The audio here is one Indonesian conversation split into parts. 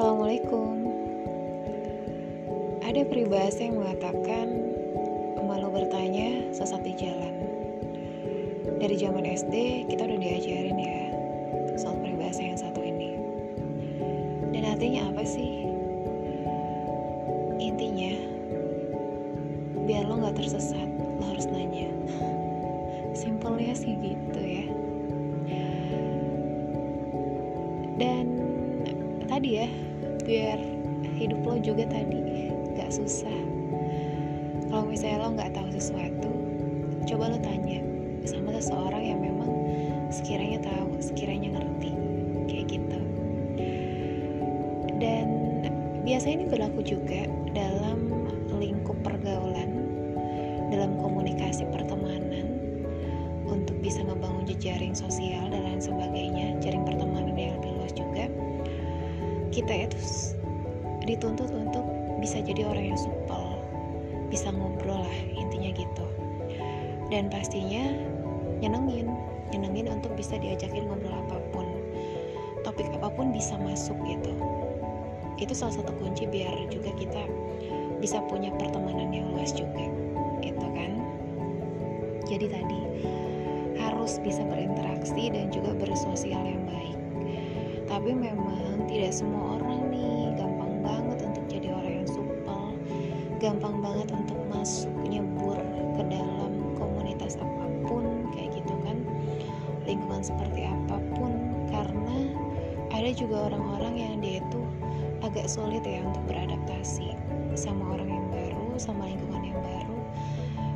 Assalamualaikum. Ada peribahasa yang mengatakan malu bertanya sesat di jalan. Dari zaman SD kita udah diajarin ya soal peribahasa yang satu ini. Dan artinya apa sih? Intinya biar lo nggak tersesat, lo harus nanya. Simpelnya sih gitu ya. Dan tadi ya, biar hidup lo juga tadi gak susah. Kalau misalnya lo nggak tahu sesuatu, coba lo tanya sama seseorang yang memang sekiranya tahu, sekiranya ngerti, kayak gitu. Dan biasanya ini berlaku juga dalam lingkup pergaulan, dalam komunikasi pertemanan, untuk bisa ngebangun jejaring sosial dan lain sebagainya, Kita itu dituntut untuk bisa jadi orang yang supel, bisa ngobrol lah intinya gitu. Dan pastinya nyenengin, nyenengin untuk bisa diajakin ngobrol apa pun, topik apa pun bisa masuk gitu. Itu salah satu kunci biar juga kita bisa punya pertemanan yang luas juga, gitu kan. Jadi tadi harus bisa berinteraksi dan juga bersosial yang baik. Tapi memang tidak semua orang nih. Gampang banget untuk jadi orang yang supel, gampang banget untuk masuk nyebur ke dalam komunitas apa pun kayak gitu kan. Lingkungan seperti apa pun. Karena ada juga orang-orang yang dia itu agak sulit ya untuk beradaptasi sama orang yang baru, sama lingkungan yang baru.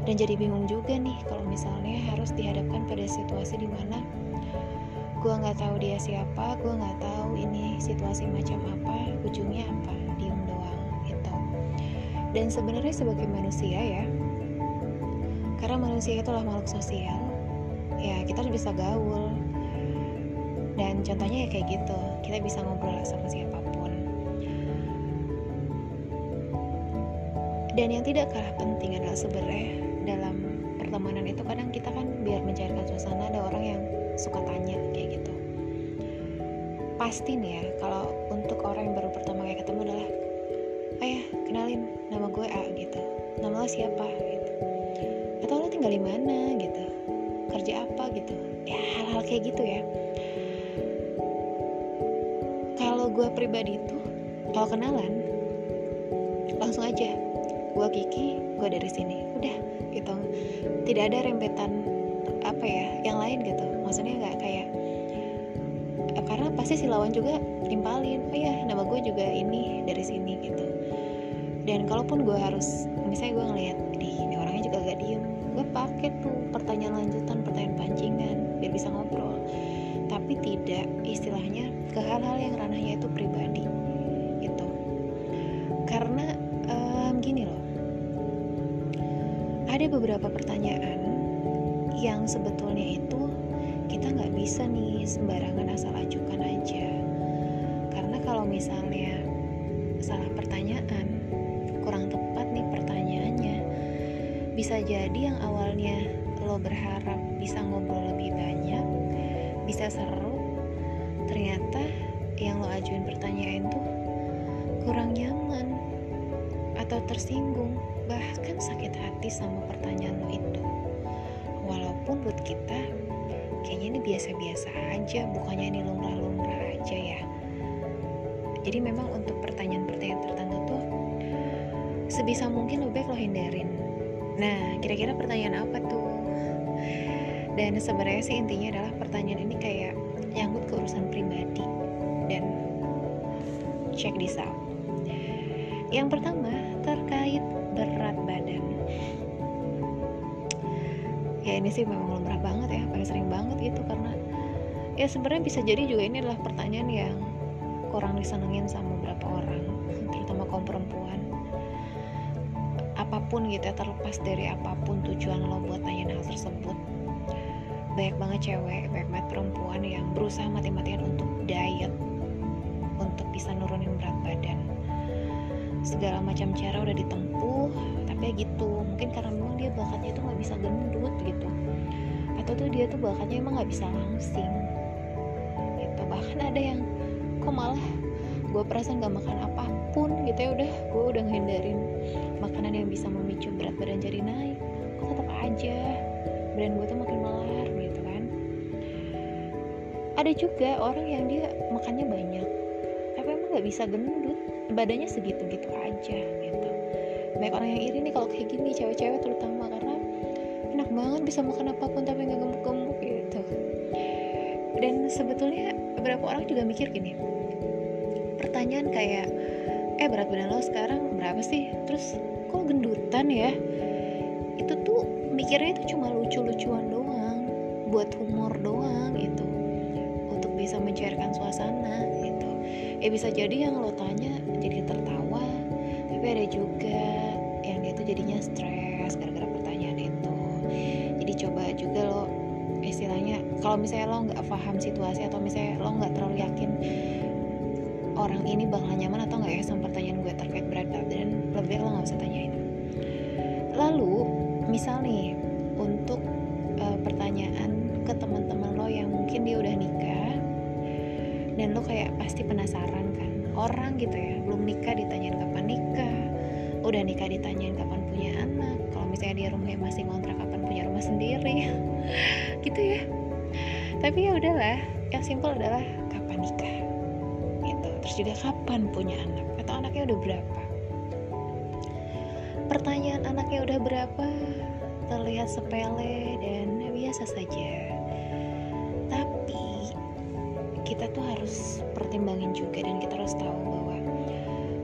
Dan jadi bingung juga nih kalau misalnya harus dihadapkan pada situasi di mana gue nggak tahu dia siapa gue nggak tahu ini situasi macam apa ujungnya apa? Diem doang gitu. Dan sebenarnya sebagai manusia ya karena manusia itulah makhluk sosial ya kita harus bisa gaul. Dan contohnya ya kayak gitu kita bisa ngobrol sama siapa pun. Dan yang tidak kalah penting adalah sebenarnya dalam pertemanan itu kadang kita kan biar mencairkan suasana ada orang yang suka tanya pasti nih ya kalau untuk orang yang baru pertama kali ketemu adalah ayah kenalin nama gue A gitu. Nama lo siapa? gitu. Atau lo tinggal di mana? gitu. Kerja apa? gitu. Ya hal-hal kayak gitu ya. Kalau gue pribadi itu kalau kenalan langsung aja. Gue Kiki gue dari sini. Udah gitu. Tidak ada rempetan apa ya yang lain gitu. Maksudnya nggak kayak karena pasti si lawan juga nimpalin oh ya nama gue juga ini dari sini gitu. Dan kalaupun gue harus misalnya gue ngeliat di ini orangnya juga gak diem gue pakai tuh pertanyaan lanjutan pertanyaan pancingan biar bisa ngobrol. Tapi tidak istilahnya ke hal-hal yang ranahnya itu pribadi gitu. Karena um, gini loh. Ada beberapa pertanyaan yang sebetulnya itu kita nggak bisa nih sembarangan asal ajukan aja. Karena kalau misalnya salah pertanyaan kurang tepat nih pertanyaannya bisa jadi yang awalnya lo berharap bisa ngobrol lebih banyak bisa seru ternyata yang lo ajuin pertanyaan tuh kurang nyaman atau tersinggung bahkan sakit hati sama pertanyaan lo itu. Walaupun buat kita kayaknya ini biasa-biasa aja bukannya ini lumrah-lumrah aja ya. Jadi memang untuk pertanyaan-pertanyaan tertentu tuh sebisa mungkin lebih baik lo hindarin. Nah kira-kira pertanyaan apa tuh? Dan sebenarnya sih intinya adalah pertanyaan ini kayak nyangkut ke urusan pribadi dan check this out. Yang pertama terkait berat badan. Ya ini sih memang lumrah banget ya paling sering banget gitu karena ya sebenarnya bisa jadi juga ini adalah pertanyaan yang kurang disenengin sama beberapa orang terutama kaum perempuan. Apa pun gitu ya terlepas dari apa pun tujuan lo buat tanya hal tersebut banyak banget cewek banyak banget perempuan yang berusaha mati-matian untuk diet untuk bisa nurunin berat badan. Segala macam cara udah ditempuh tapi ya gitu mungkin karena memang dia bakatnya itu nggak bisa gendut gitu atau tuh dia tuh bakatnya emang nggak bisa langsing. Gitu. Bahkan ada yang kok malah gue perasaan gak makan apa pun gitu ya. Udah gue udah ngehindarin makanan yang bisa memicu berat badan jadi naik. Kok tetap aja badan gue tuh makin melar gitu kan. Ada juga orang yang dia makannya banyak tapi emang gak bisa gendut. Badannya segitu-gitu aja gitu. Banyak orang yang iri nih kalau kayak gini cewek-cewek terutama enak banget bisa makan apa pun tapi nggak gemuk-gemuk gitu. Dan sebetulnya beberapa orang juga mikir gini pertanyaan kayak eh berat badan lo sekarang berapa sih? Terus kok gendutan ya? Itu tuh mikirnya itu cuma lucu-lucuan doang buat humor doang itu untuk bisa mencairkan suasana gitu. Ya bisa jadi yang lo tanya jadi tertawa tapi ada juga yang dia tuh jadinya stres gara-gara jadi coba juga lo istilahnya kalau misalnya lo nggak paham situasi atau misalnya lo nggak terlalu yakin orang ini bakal nyaman atau nggak ya sama pertanyaan gue terkait berat badan lebih lo nggak usah tanyain. Lalu misal nih untuk uh, pertanyaan ke teman-teman lo yang mungkin dia udah nikah dan lo kayak pasti penasaran kan orang gitu ya belum nikah ditanyain kapan nikah udah nikah ditanyain kapan punya anak kalau misalnya dia rumahnya masih ngontrak sendiri. Gitu ya. Tapi ya udahlah yang simpel adalah kapan nikah. Terus juga kapan punya anak? Atau anaknya udah berapa? Pertanyaan anaknya udah berapa? Terlihat sepele dan biasa saja. Tapi kita tuh harus pertimbangin juga dan kita harus tahu bahwa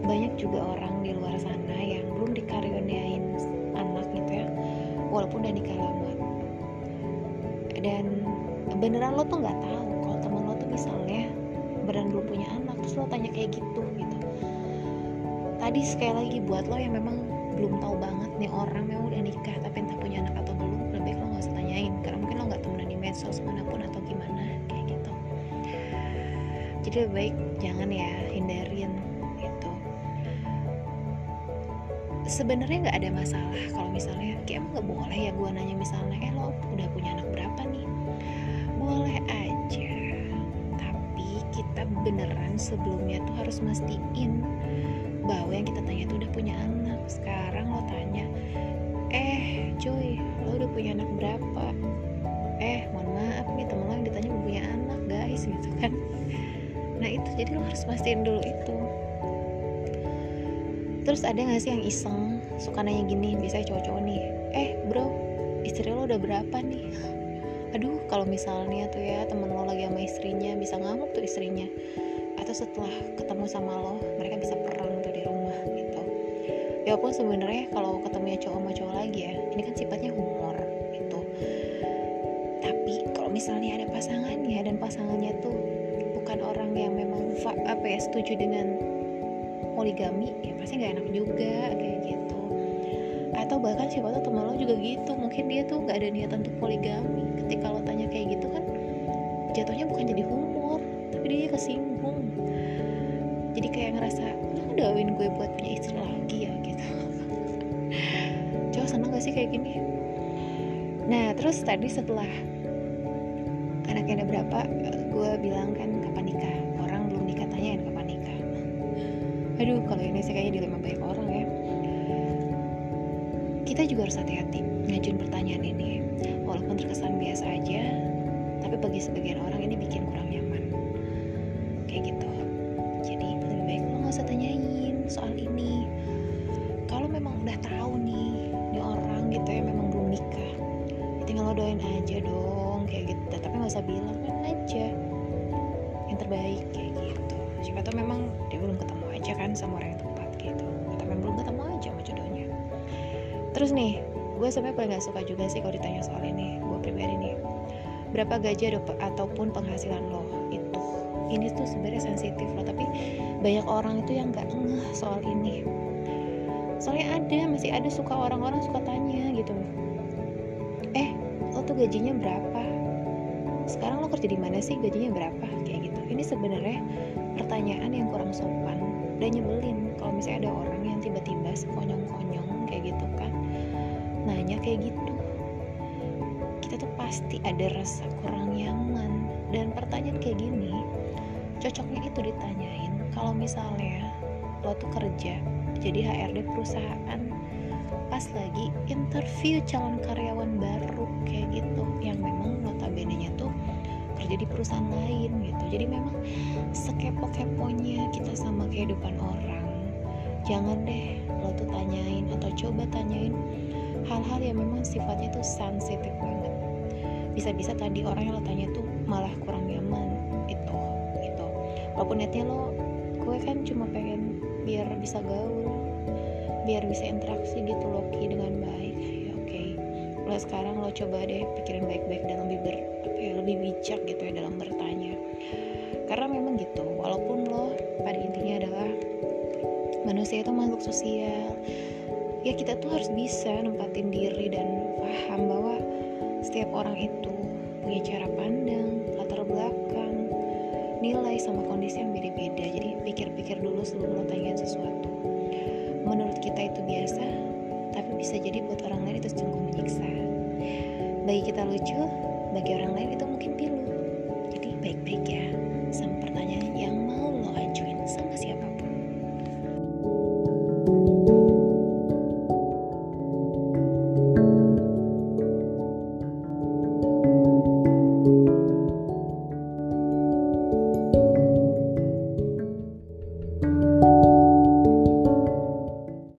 banyak juga orang di luar sana yang belum dikaruniain gitu walaupun udah nikah lama. Dan beneran lo tuh nggak tahu kalau temen lo tuh misalnya beneran belum punya anak terus lo tanya kayak gitu gitu. Tadi sekali lagi buat lo yang memang belum tahu banget nih orang memang udah nikah tapi entah punya anak atau belum lebih lo nggak usah tanyain. Karena mungkin lo nggak temenan di medsos mana pun atau gimana kayak gitu. Jadi lebih baik jangan ya hindarin sebenarnya nggak ada masalah kalau misalnya kayak emang nggak boleh ya gue nanya misalnya eh lo udah punya anak berapa nih? Boleh aja kita beneran sebelumnya tuh harus mastiin bahwa yang kita tanya tuh udah punya anak. Sekarang lo tanya eh cuy lo udah punya anak berapa? Eh mohon maaf nih temen lo yang ditanya belum punya anak guys gitu kan. Nah itu jadi lo harus mastiin dulu itu terus ada gak sih yang iseng suka nanya gini biasanya cowok-cowok nih eh bro istri lo udah berapa nih? Aduh kalau misalnya tuh ya temen lo lagi sama istrinya bisa ngamuk tuh istrinya. Atau setelah ketemu sama lo mereka bisa perang tuh di rumah gitu. Ya walaupun sebenarnya kalau ketemu ya cowok sama cowok lagi ya ini kan sifatnya humor gitu. Tapi kalau misalnya ada pasangannya dan pasangannya tuh bukan orang yang memang apa ya setuju dengan poligami ya pasti nggak enak juga kayak gitu. Atau bahkan siapa tahu teman lo juga gitu mungkin dia tuh nggak ada niatan untuk poligami. Ketika lo tanya kayak gitu kan jatuhnya bukan jadi humor tapi dia kesinggung. Jadi kayak ngerasa lo ngedawin gue buat punya istri lagi ya? gitu. Coba seneng gak sih kayak gini? Nah terus tadi setelah anaknya ada berapa gue bilang kan kapan nikah aduh kalau ini sih kayaknya dilema banyak orang ya. Kita juga harus hati-hati ngajuin pertanyaan ini. Walaupun terkesan biasa aja tapi bagi sebagian orang ini bikin kurang terus nih gue sebenarnya paling gak suka juga sih kalau ditanya soal ini gue pribadi nih. Berapa gaji ataupun penghasilan lo? Itu. Ini tuh sebenarnya sensitif loh tapi banyak orang itu yang nggak ngeh soal ini. Soalnya ada masih ada suka orang-orang suka tanya gitu. Eh lo tuh gajinya berapa? Sekarang lo kerja di mana sih? Gajinya berapa? Kayak gitu. Ini sebenarnya pertanyaan yang kurang sopan dan nyebelin kalau misalnya ada orang yang tiba-tiba sekonyong-konyong kayak gitu kan nanya kayak gitu. Kita tuh pasti ada rasa kurang nyaman. Dan pertanyaan kayak gini cocoknya itu ditanyain kalau misalnya lo tuh kerja jadi HRD perusahaan pas lagi interview calon karyawan baru kayak gitu yang memang notabene nya tuh kerja di perusahaan lain gitu. Jadi memang sekepo-keponya kita sama kehidupan orang. Jangan deh lo tuh tanyain atau coba tanyain hal-hal yang memang sifatnya tuh sensitif banget. Bisa-bisa tadi orang yang lo tanya tuh malah kurang nyaman itu itu walaupun netnya lo gue kan cuma pengen biar bisa gaul biar bisa interaksi gitu Loki dengan baik. Ya oke. Okay. mulai sekarang lo coba deh pikirin baik-baik dan lebih ber apa ya, lebih bijak gitu ya dalam bertanya. Karena memang gitu walaupun lo pada intinya adalah manusia itu makhluk sosial ya kita tuh harus bisa nempatin diri dan paham bahwa setiap orang itu punya cara pandang latar belakang nilai sama kondisi yang beda-beda. Jadi pikir-pikir dulu sebelum lo sesuatu. Menurut kita itu biasa tapi bisa jadi buat orang lain itu sungguh menyiksa. Bagi kita lucu bagi orang lain itu mungkin pilu